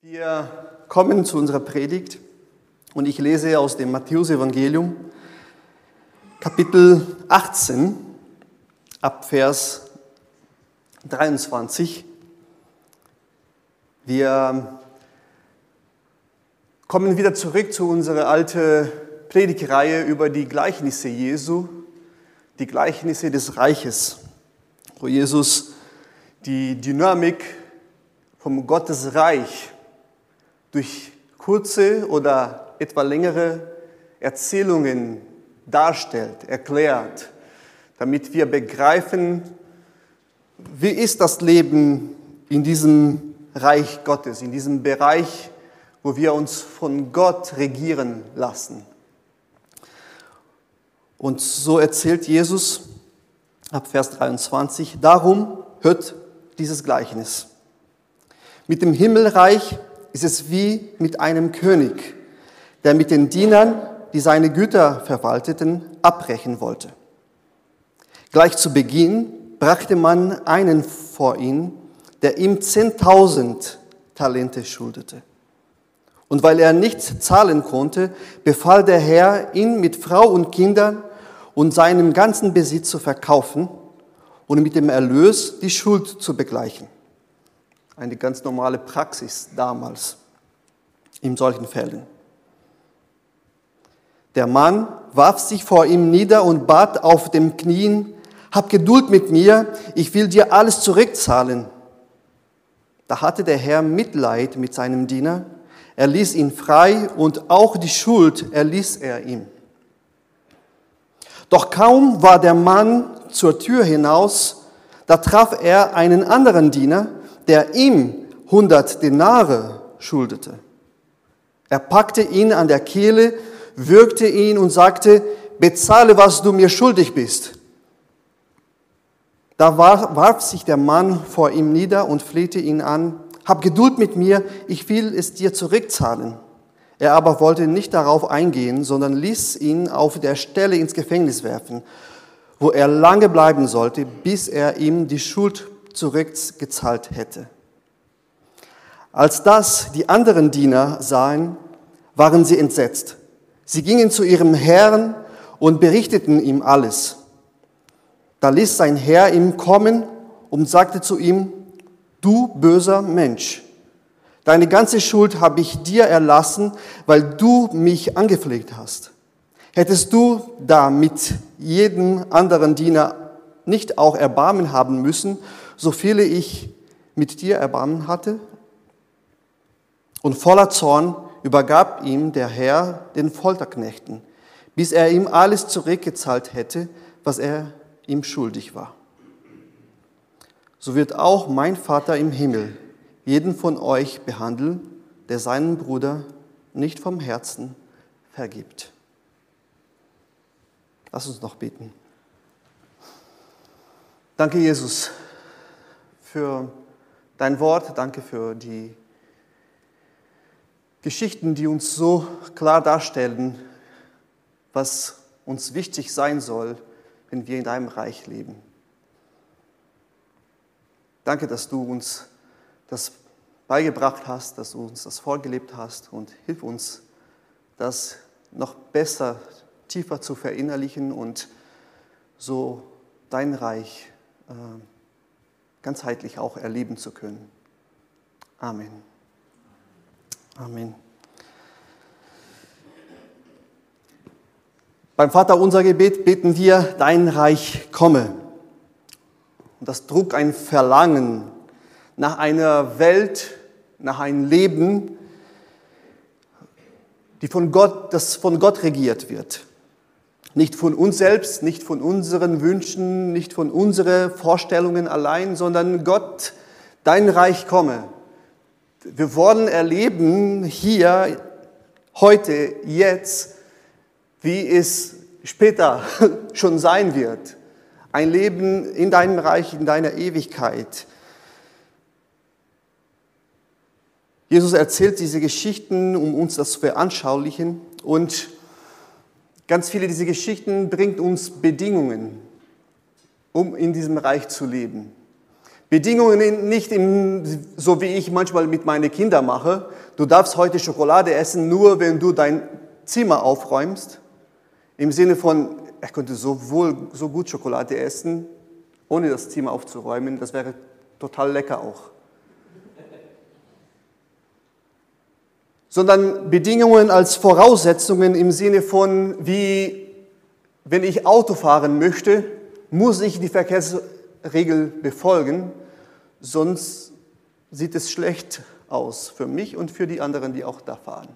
Wir kommen zu unserer Predigt und ich lese aus dem Matthäus-Evangelium, Kapitel 18, ab Vers 23. Wir kommen wieder zurück zu unserer alten Predigreihe über die Gleichnisse Jesu, die Gleichnisse des Reiches, wo Jesus die Dynamik vom Gottesreich durch kurze oder etwa längere Erzählungen darstellt, erklärt, damit wir begreifen, wie ist das Leben in diesem Reich Gottes, in diesem Bereich, wo wir uns von Gott regieren lassen. Und so erzählt Jesus ab Vers 23, darum hört dieses Gleichnis. Mit dem Himmelreich ist es wie mit einem König, der mit den Dienern, die seine Güter verwalteten, abbrechen wollte. Gleich zu Beginn brachte man einen vor ihn, der ihm 10.000 Talente schuldete. Und weil er nicht zahlen konnte, befahl der Herr, ihn mit Frau und Kindern und seinem ganzen Besitz zu verkaufen und mit dem Erlös die Schuld zu begleichen. Eine ganz normale Praxis damals in solchen Fällen. Der Mann warf sich vor ihm nieder und bat auf dem Knien, hab Geduld mit mir, ich will dir alles zurückzahlen. Da hatte der Herr Mitleid mit seinem Diener, er ließ ihn frei und auch die Schuld erließ er ihm. Doch kaum war der Mann zur Tür hinaus, da traf er einen anderen Diener, der ihm hundert Denare schuldete. Er packte ihn an der Kehle, würgte ihn und sagte, bezahle, was du mir schuldig bist. Da warf sich der Mann vor ihm nieder und flehte ihn an, hab Geduld mit mir, ich will es dir zurückzahlen. Er aber wollte nicht darauf eingehen, sondern ließ ihn auf der Stelle ins Gefängnis werfen, wo er lange bleiben sollte, bis er ihm die Schuld zurückgezahlt hätte. Als das die anderen Diener sahen, waren sie entsetzt. Sie gingen zu ihrem Herrn und berichteten ihm alles. Da ließ sein Herr ihm kommen und sagte zu ihm, du böser Mensch, deine ganze Schuld habe ich dir erlassen, weil du mich angepflegt hast. Hättest du da mit jedem anderen Diener nicht auch Erbarmen haben müssen, so viele ich mit dir Erbarmen hatte? Und voller Zorn übergab ihm der Herr den Folterknechten, bis er ihm alles zurückgezahlt hätte, was er ihm schuldig war. So wird auch mein Vater im Himmel jeden von euch behandeln, der seinen Bruder nicht vom Herzen vergibt. Lass uns noch beten. Danke, Jesus, für dein Wort. Danke für die Geschichten, die uns so klar darstellen, was uns wichtig sein soll, wenn wir in deinem Reich leben. Danke, dass du uns das beigebracht hast, dass du uns das vorgelebt hast und hilf uns, das noch besser, tiefer zu verinnerlichen und so dein Reich äh, ganzheitlich auch erleben zu können. Amen. Amen. Beim Vater unser Gebet beten wir, dein Reich komme. Und das trug ein Verlangen nach einer Welt, nach einem Leben, die von Gott, das von Gott regiert wird. Nicht von uns selbst, nicht von unseren Wünschen, nicht von unseren Vorstellungen allein, sondern Gott, dein Reich komme. Wir wollen erleben hier, heute, jetzt, wie es später schon sein wird. Ein Leben in deinem Reich, in deiner Ewigkeit. Jesus erzählt diese Geschichten, um uns das zu veranschaulichen. Und ganz viele dieser Geschichten bringt uns Bedingungen, um in diesem Reich zu leben. Bedingungen nicht im, so wie ich manchmal mit meinen Kindern mache. Du darfst heute Schokolade essen, nur wenn du dein Zimmer aufräumst. Im Sinne von, er könnte sowohl so gut Schokolade essen, ohne das Zimmer aufzuräumen. Das wäre total lecker auch. Sondern Bedingungen als Voraussetzungen im Sinne von, wie wenn ich Auto fahren möchte, muss ich die Verkehrsregel befolgen, sonst sieht es schlecht aus für mich und für die anderen, die auch da fahren.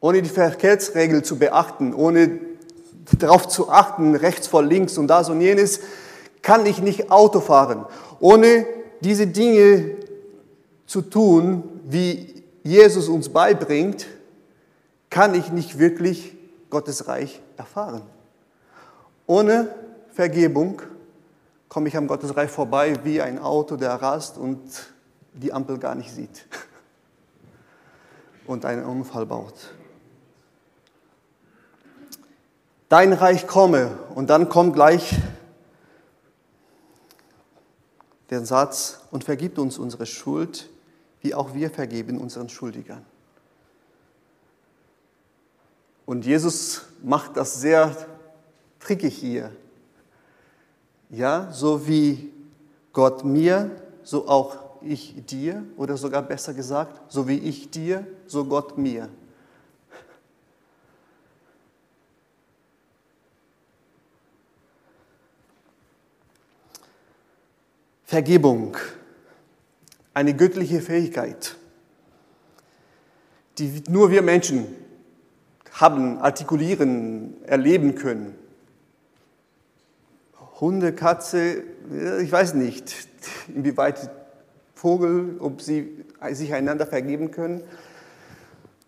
Ohne die Verkehrsregel zu beachten, ohne darauf zu achten, rechts vor links und das und jenes, kann ich nicht Auto fahren. Ohne diese Dinge zu tun, wie Jesus uns beibringt, kann ich nicht wirklich Gottes Reich erfahren. Ohne Vergebung komme ich am Gottesreich vorbei wie ein Auto, der rast und die Ampel gar nicht sieht und einen Unfall baut. Dein Reich komme und dann kommt gleich der Satz und vergibt uns unsere Schuld, wie auch wir vergeben unseren Schuldigern. Und Jesus macht das sehr trickig hier. Ja, so wie Gott mir, so auch ich dir, oder sogar besser gesagt, so wie ich dir, so Gott mir. Vergebung, eine göttliche Fähigkeit, die nur wir Menschen haben, artikulieren, erleben können. Hunde, Katze, ich weiß nicht, inwieweit Vogel, ob sie sich einander vergeben können.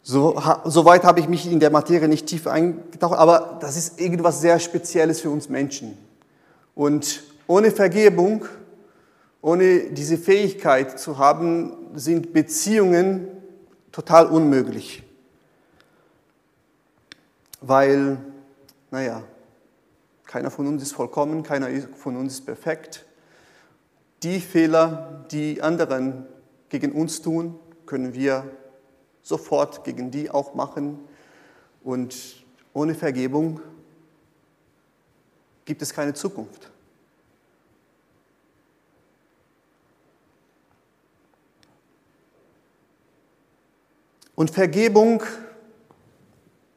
So, Soweit habe ich mich in der Materie nicht tief eingetaucht, aber das ist irgendwas sehr Spezielles für uns Menschen. Und ohne Vergebung, ohne diese Fähigkeit zu haben, sind Beziehungen total unmöglich weil, naja, keiner von uns ist vollkommen, keiner von uns ist perfekt. Die Fehler, die anderen gegen uns tun, können wir sofort gegen die auch machen. Und ohne Vergebung gibt es keine Zukunft. Und Vergebung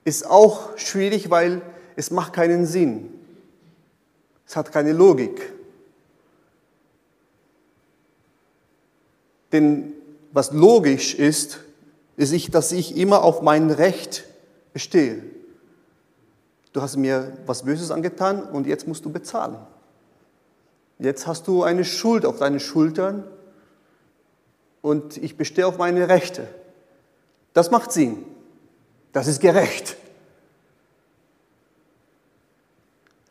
ist auch schwierig, weil es macht keinen Sinn. Es hat keine Logik. Denn was logisch ist, ist, dass ich immer auf mein Recht bestehe. Du hast mir was Böses angetan und jetzt musst du bezahlen. Jetzt hast du eine Schuld auf deinen Schultern und ich bestehe auf meine Rechte. Das macht Sinn. Das ist gerecht.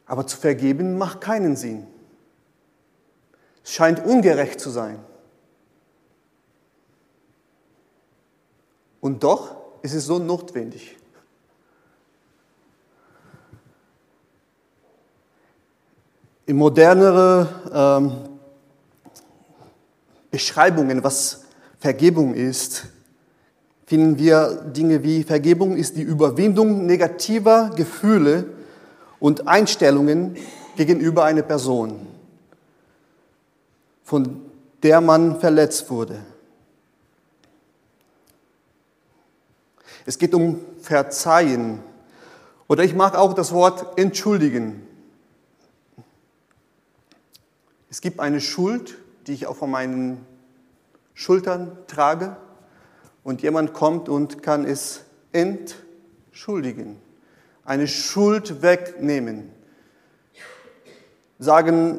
Aber zu vergeben macht keinen Sinn. Es scheint ungerecht zu sein. Und doch ist es so notwendig. In modernere ähm, Beschreibungen, was Vergebung ist, finden wir Dinge wie Vergebung ist die Überwindung negativer Gefühle und Einstellungen gegenüber einer Person, von der man verletzt wurde. Es geht um Verzeihen. Oder ich mag auch das Wort entschuldigen. Es gibt eine Schuld, die ich auch von meinen Schultern trage und jemand kommt und kann es entschuldigen, eine Schuld wegnehmen, sagen,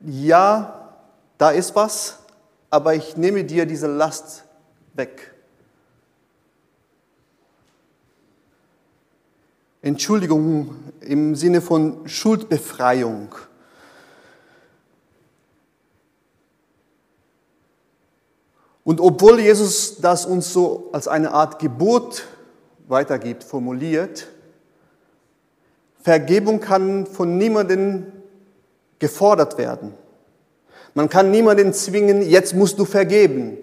ja, da ist was, aber ich nehme dir diese Last weg. Entschuldigung im Sinne von Schuldbefreiung. Und obwohl Jesus das uns so als eine Art Gebot weitergibt, formuliert, Vergebung kann von niemandem gefordert werden. Man kann niemanden zwingen, jetzt musst du vergeben.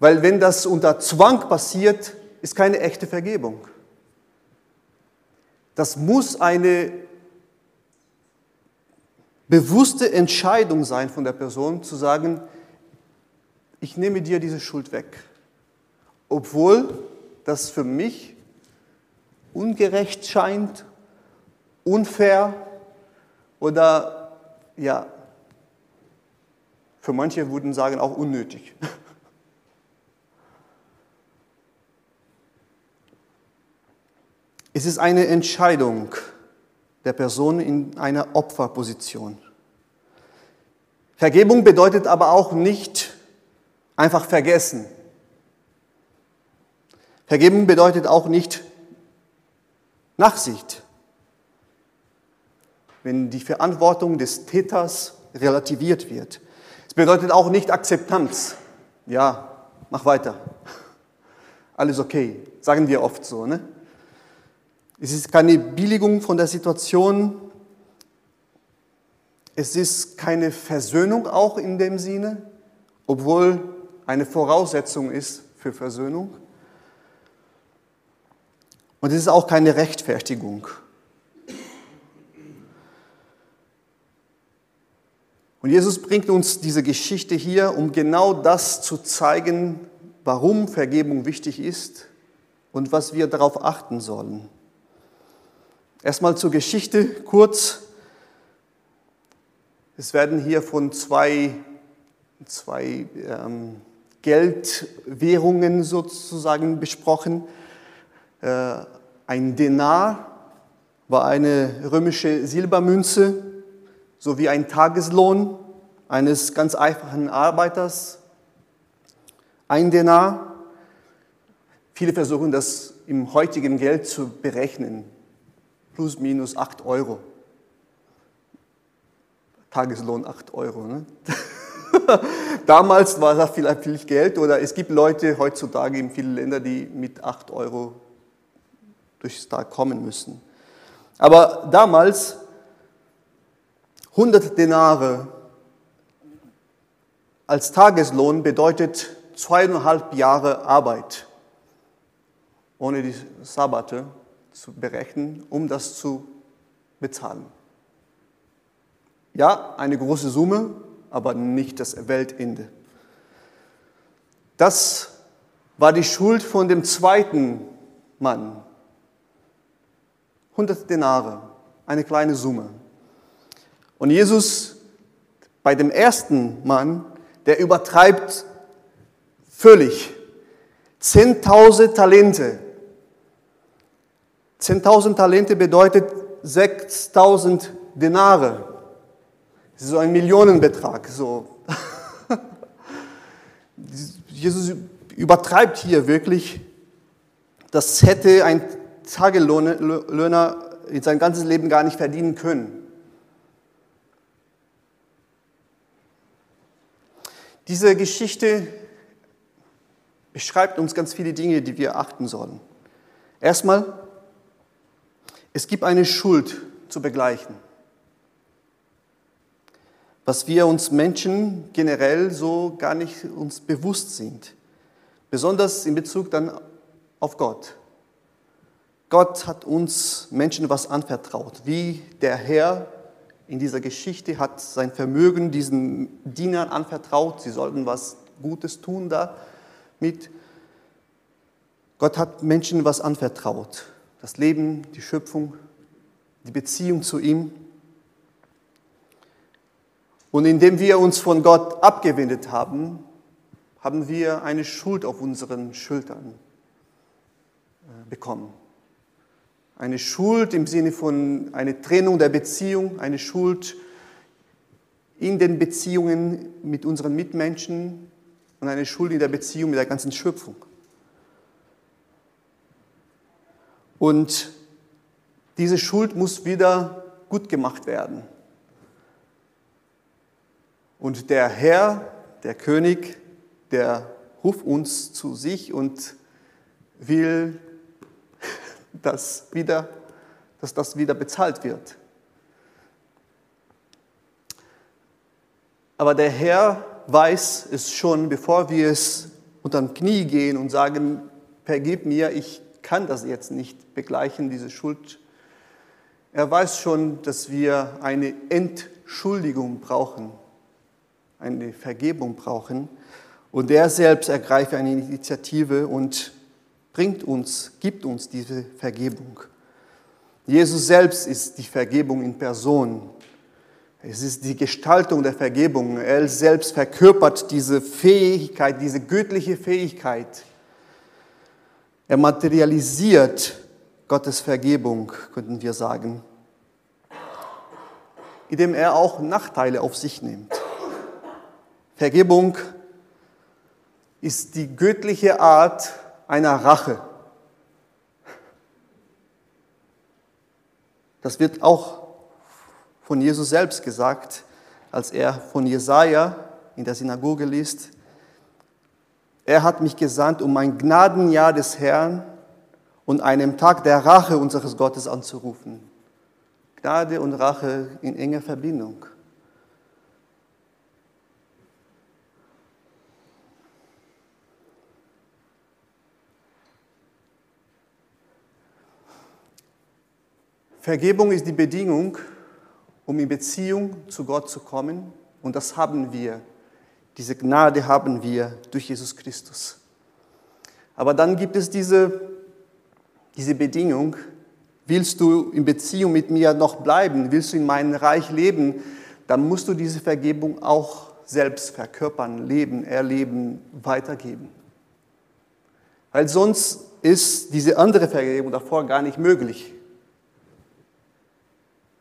Weil wenn das unter Zwang passiert, ist keine echte Vergebung. Das muss eine bewusste Entscheidung sein von der Person, zu sagen, ich nehme dir diese Schuld weg, obwohl das für mich ungerecht scheint, unfair oder ja, für manche würden sagen auch unnötig. Es ist eine Entscheidung der Person in einer Opferposition. Vergebung bedeutet aber auch nicht einfach vergessen. Vergebung bedeutet auch nicht Nachsicht. Wenn die Verantwortung des Täters relativiert wird. Es bedeutet auch nicht Akzeptanz. Ja, mach weiter. Alles okay. Sagen wir oft so, ne? Es ist keine Billigung von der Situation. Es ist keine Versöhnung auch in dem Sinne, obwohl eine Voraussetzung ist für Versöhnung. Und es ist auch keine Rechtfertigung. Und Jesus bringt uns diese Geschichte hier, um genau das zu zeigen, warum Vergebung wichtig ist und was wir darauf achten sollen. Erstmal zur Geschichte kurz. Es werden hier von zwei, zwei ähm, Geldwährungen sozusagen besprochen. Äh, ein Denar war eine römische Silbermünze sowie ein Tageslohn eines ganz einfachen Arbeiters. Ein Denar. Viele versuchen das im heutigen Geld zu berechnen plus minus 8 Euro. Tageslohn 8 Euro. Ne? Damals war das vielleicht viel Geld oder es gibt Leute heutzutage in vielen Ländern, die mit 8 Euro durchs Tag kommen müssen. Aber damals 100 Denare als Tageslohn bedeutet zweieinhalb Jahre Arbeit ohne die Sabbate zu berechnen, um das zu bezahlen. Ja, eine große Summe, aber nicht das Weltende. Das war die Schuld von dem zweiten Mann. 100 Denare, eine kleine Summe. Und Jesus bei dem ersten Mann, der übertreibt völlig. 10.000 Talente 10.000 Talente bedeutet 6.000 Denare. Das ist so ein Millionenbetrag. So. Jesus übertreibt hier wirklich. Das hätte ein Tagelöhner in sein ganzes Leben gar nicht verdienen können. Diese Geschichte beschreibt uns ganz viele Dinge, die wir achten sollen. Erstmal, es gibt eine Schuld zu begleichen, was wir uns Menschen generell so gar nicht uns bewusst sind, besonders in Bezug dann auf Gott. Gott hat uns Menschen was anvertraut, wie der Herr in dieser Geschichte hat sein Vermögen diesen Dienern anvertraut, sie sollten was Gutes tun damit. Gott hat Menschen was anvertraut das Leben, die Schöpfung, die Beziehung zu ihm. Und indem wir uns von Gott abgewendet haben, haben wir eine Schuld auf unseren Schultern äh, bekommen. Eine Schuld im Sinne von einer Trennung der Beziehung, eine Schuld in den Beziehungen mit unseren Mitmenschen und eine Schuld in der Beziehung mit der ganzen Schöpfung. Und diese Schuld muss wieder gut gemacht werden. Und der Herr, der König, der ruft uns zu sich und will, dass, wieder, dass das wieder bezahlt wird. Aber der Herr weiß es schon, bevor wir es unter den Knie gehen und sagen, vergib mir, ich kann das jetzt nicht begleichen, diese Schuld. Er weiß schon, dass wir eine Entschuldigung brauchen, eine Vergebung brauchen. Und er selbst ergreift eine Initiative und bringt uns, gibt uns diese Vergebung. Jesus selbst ist die Vergebung in Person. Es ist die Gestaltung der Vergebung. Er selbst verkörpert diese Fähigkeit, diese göttliche Fähigkeit. Er materialisiert Gottes Vergebung, könnten wir sagen, indem er auch Nachteile auf sich nimmt. Vergebung ist die göttliche Art einer Rache. Das wird auch von Jesus selbst gesagt, als er von Jesaja in der Synagoge liest. Er hat mich gesandt, um ein Gnadenjahr des Herrn und einem Tag der Rache unseres Gottes anzurufen. Gnade und Rache in enger Verbindung. Vergebung ist die Bedingung, um in Beziehung zu Gott zu kommen. Und das haben wir. Diese Gnade haben wir durch Jesus Christus. Aber dann gibt es diese, diese Bedingung, willst du in Beziehung mit mir noch bleiben, willst du in meinem Reich leben, dann musst du diese Vergebung auch selbst verkörpern, leben, erleben, weitergeben. Weil sonst ist diese andere Vergebung davor gar nicht möglich.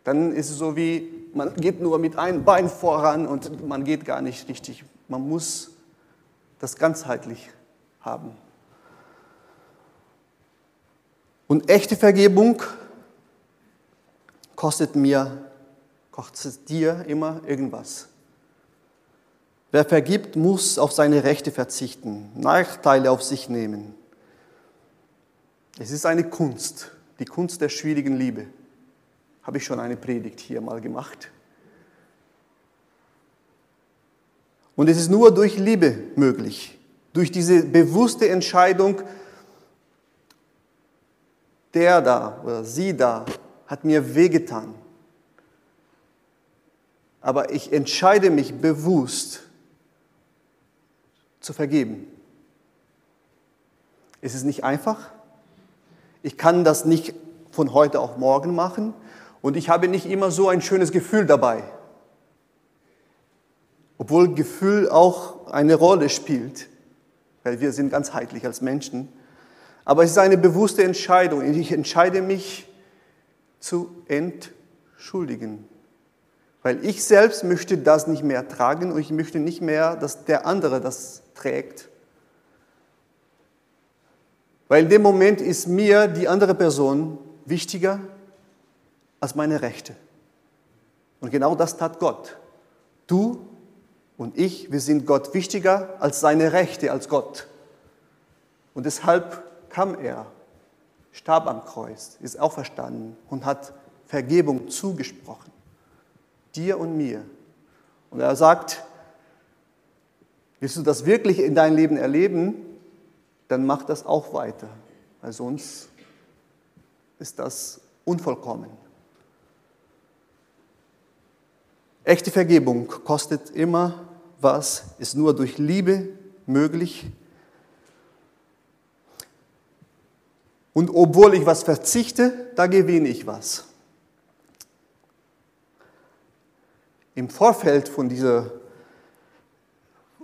Dann ist es so wie, man geht nur mit einem Bein voran und man geht gar nicht richtig. Man muss das ganzheitlich haben. Und echte Vergebung kostet mir, kostet dir immer irgendwas. Wer vergibt, muss auf seine Rechte verzichten, Nachteile auf sich nehmen. Es ist eine Kunst, die Kunst der schwierigen Liebe. Habe ich schon eine Predigt hier mal gemacht. Und es ist nur durch Liebe möglich, durch diese bewusste Entscheidung, der da oder sie da hat mir wehgetan. Aber ich entscheide mich bewusst zu vergeben. Es ist nicht einfach. Ich kann das nicht von heute auf morgen machen. Und ich habe nicht immer so ein schönes Gefühl dabei. Obwohl Gefühl auch eine Rolle spielt, weil wir sind ganzheitlich als Menschen. Aber es ist eine bewusste Entscheidung. Ich entscheide mich zu entschuldigen. Weil ich selbst möchte das nicht mehr tragen und ich möchte nicht mehr, dass der andere das trägt. Weil in dem Moment ist mir die andere Person wichtiger als meine Rechte. Und genau das tat Gott. Du und ich, wir sind Gott wichtiger als seine Rechte als Gott. Und deshalb kam er, starb am Kreuz, ist auferstanden und hat Vergebung zugesprochen. Dir und mir. Und er sagt, willst du das wirklich in deinem Leben erleben, dann mach das auch weiter, weil sonst ist das unvollkommen. Echte Vergebung kostet immer was, ist nur durch Liebe möglich. Und obwohl ich was verzichte, da gewinne ich was. Im Vorfeld von dieser,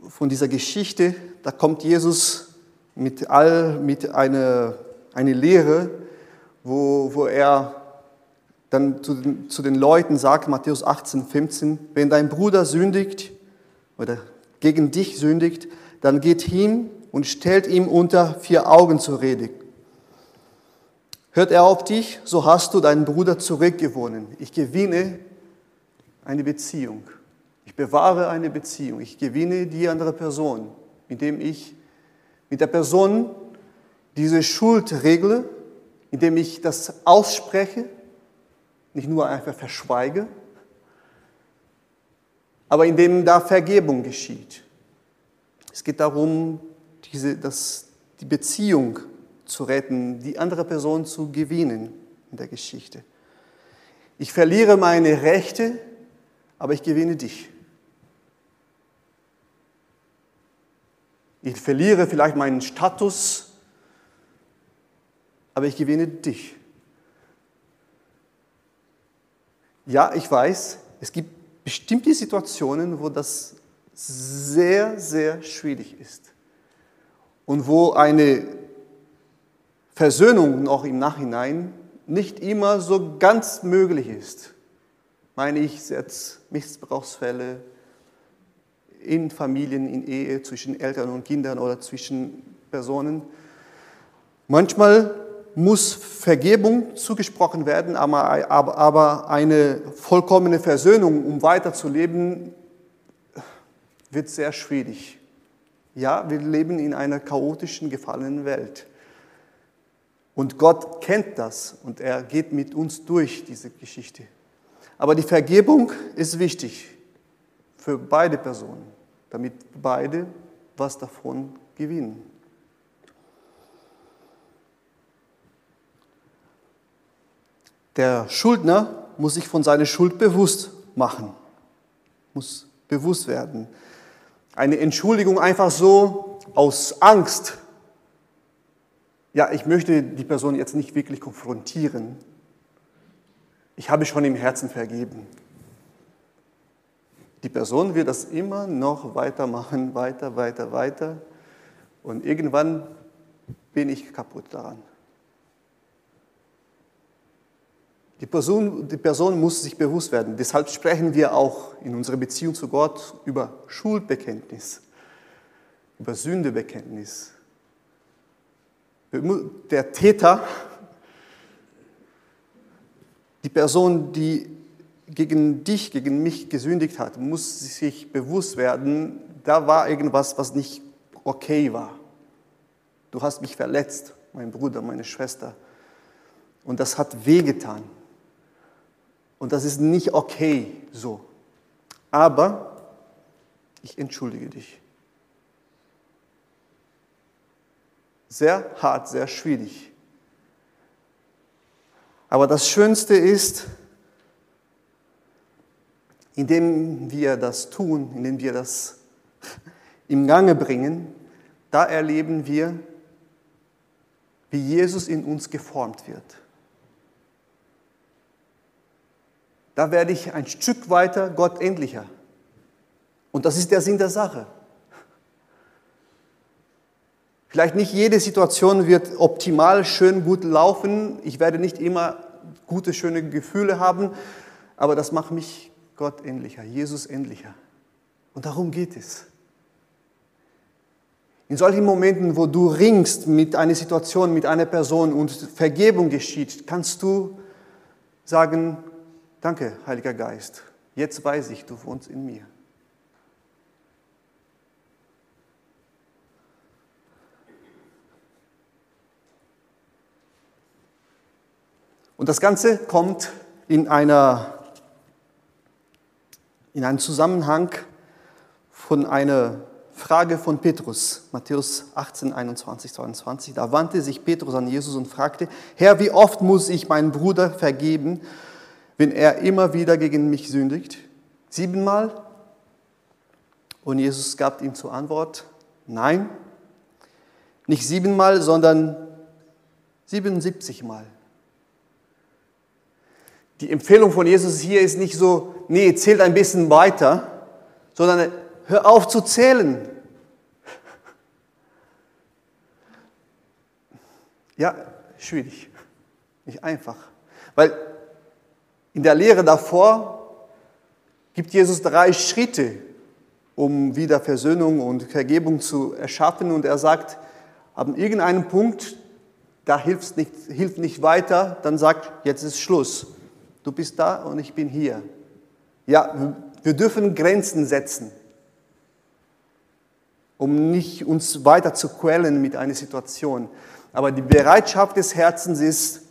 von dieser Geschichte, da kommt Jesus mit, all, mit einer eine Lehre, wo, wo er dann zu den, zu den Leuten sagt, Matthäus 18, 15, wenn dein Bruder sündigt oder gegen dich sündigt, dann geht hin und stellt ihm unter vier Augen zur Rede. Hört er auf dich, so hast du deinen Bruder zurückgewonnen. Ich gewinne eine Beziehung. Ich bewahre eine Beziehung. Ich gewinne die andere Person, indem ich mit der Person diese Schuld regle, indem ich das ausspreche nicht nur einfach verschweige. aber in dem da Vergebung geschieht. Es geht darum, diese, das, die Beziehung zu retten, die andere Person zu gewinnen in der Geschichte. Ich verliere meine Rechte, aber ich gewinne dich. Ich verliere vielleicht meinen Status, aber ich gewinne dich. Ja, ich weiß, es gibt bestimmte Situationen, wo das sehr, sehr schwierig ist und wo eine Versöhnung noch im Nachhinein nicht immer so ganz möglich ist. Meine ich jetzt Missbrauchsfälle in Familien, in Ehe, zwischen Eltern und Kindern oder zwischen Personen. Manchmal muss Vergebung zugesprochen werden, aber, eine vollkommene Versöhnung, um weiterzuleben, wird sehr schwierig. Ja, wir leben in einer chaotischen, gefallenen Welt. Und Gott kennt das und er geht mit uns durch diese Geschichte. Aber die Vergebung ist wichtig für beide Personen, damit beide was davon gewinnen. Der Schuldner muss sich von seiner Schuld bewusst machen, muss bewusst werden. Eine Entschuldigung einfach so aus Angst. Ja, ich möchte die Person jetzt nicht wirklich konfrontieren. Ich habe schon im Herzen vergeben. Die Person wird das immer noch weitermachen, weiter, weiter, weiter. Und irgendwann bin ich kaputt daran. Die Person, die Person muss sich bewusst werden. Deshalb sprechen wir auch in unserer Beziehung zu Gott über Schuldbekenntnis, über Sündebekenntnis. Der Täter, die Person, die gegen dich, gegen mich gesündigt hat, muss sich bewusst werden, da war irgendwas, was nicht okay war. Du hast mich verletzt, mein Bruder, meine Schwester. Und das hat wehgetan. Und das ist nicht okay so. Aber ich entschuldige dich. Sehr hart, sehr schwierig. Aber das Schönste ist, indem wir das tun, indem wir das im Gange bringen, da erleben wir, wie Jesus in uns geformt wird. Da werde ich ein Stück weiter Gott ähnlicher. Und das ist der Sinn der Sache. Vielleicht nicht jede Situation wird optimal, schön, gut laufen. Ich werde nicht immer gute, schöne Gefühle haben, aber das macht mich Gott ähnlicher, Jesus ähnlicher. Und darum geht es. In solchen Momenten, wo du ringst mit einer Situation, mit einer Person und Vergebung geschieht, kannst du sagen, Danke, Heiliger Geist. Jetzt weiß ich, du wohnst in mir. Und das Ganze kommt in, einer, in einen Zusammenhang von einer Frage von Petrus, Matthäus 18, 21, 22. Da wandte sich Petrus an Jesus und fragte, Herr, wie oft muss ich meinen Bruder vergeben, wenn er immer wieder gegen mich sündigt? Siebenmal? Und Jesus gab ihm zur Antwort, nein, nicht siebenmal, sondern 77 Mal. Die Empfehlung von Jesus hier ist nicht so, nee, zählt ein bisschen weiter, sondern hör auf zu zählen. Ja, schwierig, nicht einfach. Weil in der Lehre davor gibt Jesus drei Schritte, um wieder Versöhnung und Vergebung zu erschaffen. Und er sagt, ab irgendeinem Punkt, da hilft nicht, hilft nicht weiter, dann sagt, jetzt ist Schluss. Du bist da und ich bin hier. Ja, wir dürfen Grenzen setzen, um nicht uns weiter zu quälen mit einer Situation. Aber die Bereitschaft des Herzens ist,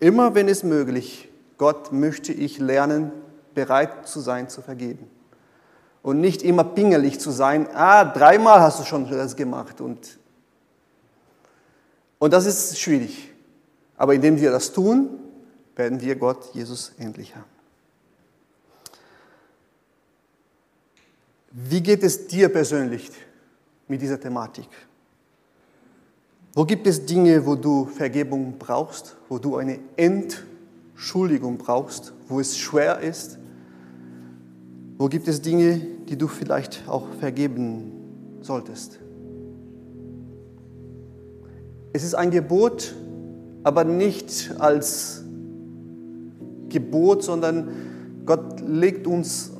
immer wenn es möglich Gott möchte ich lernen, bereit zu sein, zu vergeben. Und nicht immer pingelig zu sein, ah, dreimal hast du schon das gemacht. Und, und das ist schwierig. Aber indem wir das tun, werden wir Gott, Jesus, ähnlicher. Wie geht es dir persönlich mit dieser Thematik? Wo gibt es Dinge, wo du Vergebung brauchst, wo du eine Entschuldigung brauchst, wo es schwer ist? Wo gibt es Dinge, die du vielleicht auch vergeben solltest? Es ist ein Gebot, aber nicht als Gebot, sondern Gott legt uns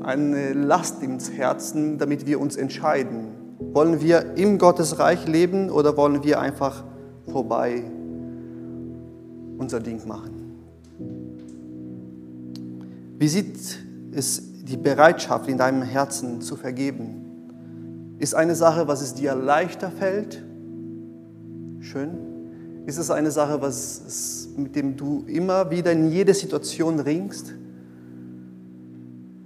eine Last ins Herzen, damit wir uns entscheiden. Wollen wir im Gottesreich leben oder wollen wir einfach vorbei unser Ding machen? Wie sieht es die Bereitschaft in deinem Herzen zu vergeben? Ist eine Sache, was es dir leichter fällt? Schön. Ist es eine Sache, was es, mit dem du immer wieder in jeder Situation ringst?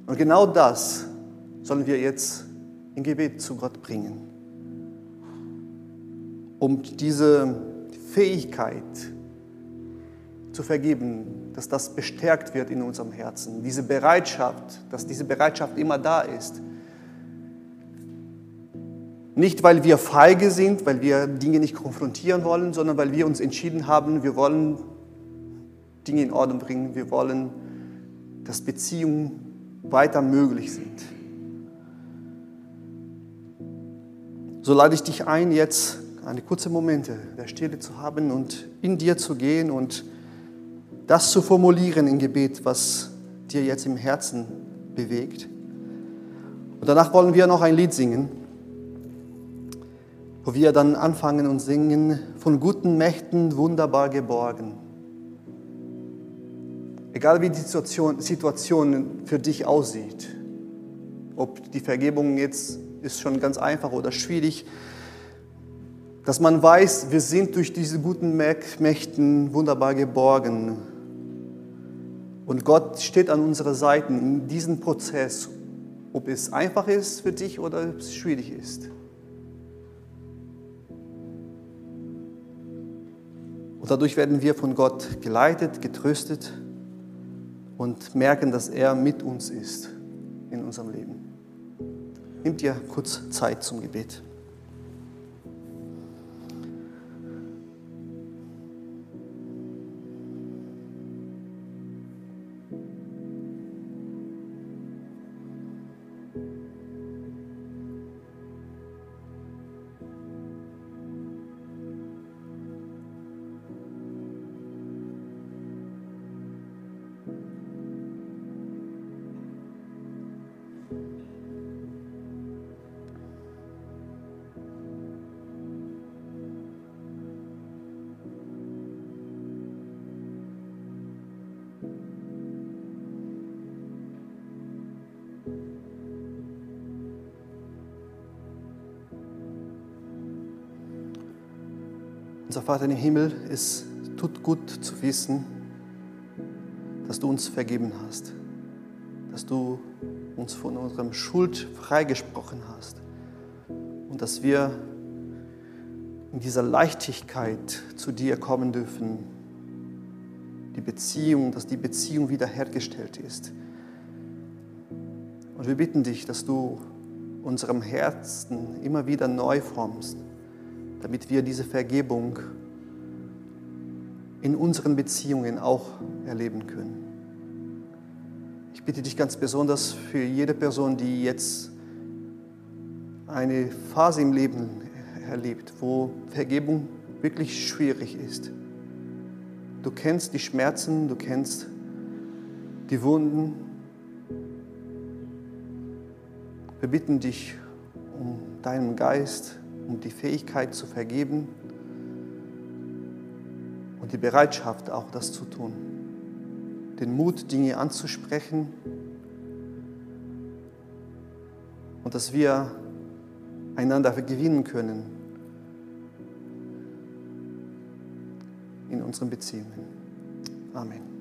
Und genau das sollen wir jetzt in Gebet zu Gott bringen, um diese Fähigkeit zu vergeben, dass das bestärkt wird in unserem Herzen, diese Bereitschaft, dass diese Bereitschaft immer da ist. Nicht, weil wir feige sind, weil wir Dinge nicht konfrontieren wollen, sondern weil wir uns entschieden haben, wir wollen Dinge in Ordnung bringen, wir wollen, dass Beziehungen weiter möglich sind. So lade ich dich ein, jetzt eine kurze Momente der Stille zu haben und in dir zu gehen und das zu formulieren im Gebet, was dir jetzt im Herzen bewegt. Und danach wollen wir noch ein Lied singen, wo wir dann anfangen und singen, von guten Mächten wunderbar geborgen. Egal wie die Situation, für dich aussieht, ob die Vergebung jetzt ist schon ganz einfach oder schwierig, dass man weiß, wir sind durch diese guten Mächten wunderbar geborgen. Und Gott steht an unserer Seite in diesem Prozess, ob es einfach ist für dich oder ob es schwierig ist. Und dadurch werden wir von Gott geleitet, getröstet und merken, dass er mit uns ist in unserem Leben. Nimm dir kurz Zeit zum Gebet. Unser Vater im Himmel, es tut gut zu wissen, dass du uns vergeben hast, dass du uns von unserem Schuld freigesprochen hast und dass wir in dieser Leichtigkeit zu dir kommen dürfen, die Beziehung, dass die Beziehung wiederhergestellt ist. Und wir bitten dich, dass du unserem Herzen immer wieder neu formst damit wir diese Vergebung in unseren Beziehungen auch erleben können. Ich bitte dich ganz besonders für jede Person, die jetzt eine Phase im Leben erlebt, wo Vergebung wirklich schwierig ist. Du kennst die Schmerzen, du kennst die Wunden. Wir bitten dich um deinen Geist, um die Fähigkeit zu vergeben und die Bereitschaft auch das zu tun. Den Mut, Dinge anzusprechen und dass wir einander gewinnen können in unseren Beziehungen. Amen.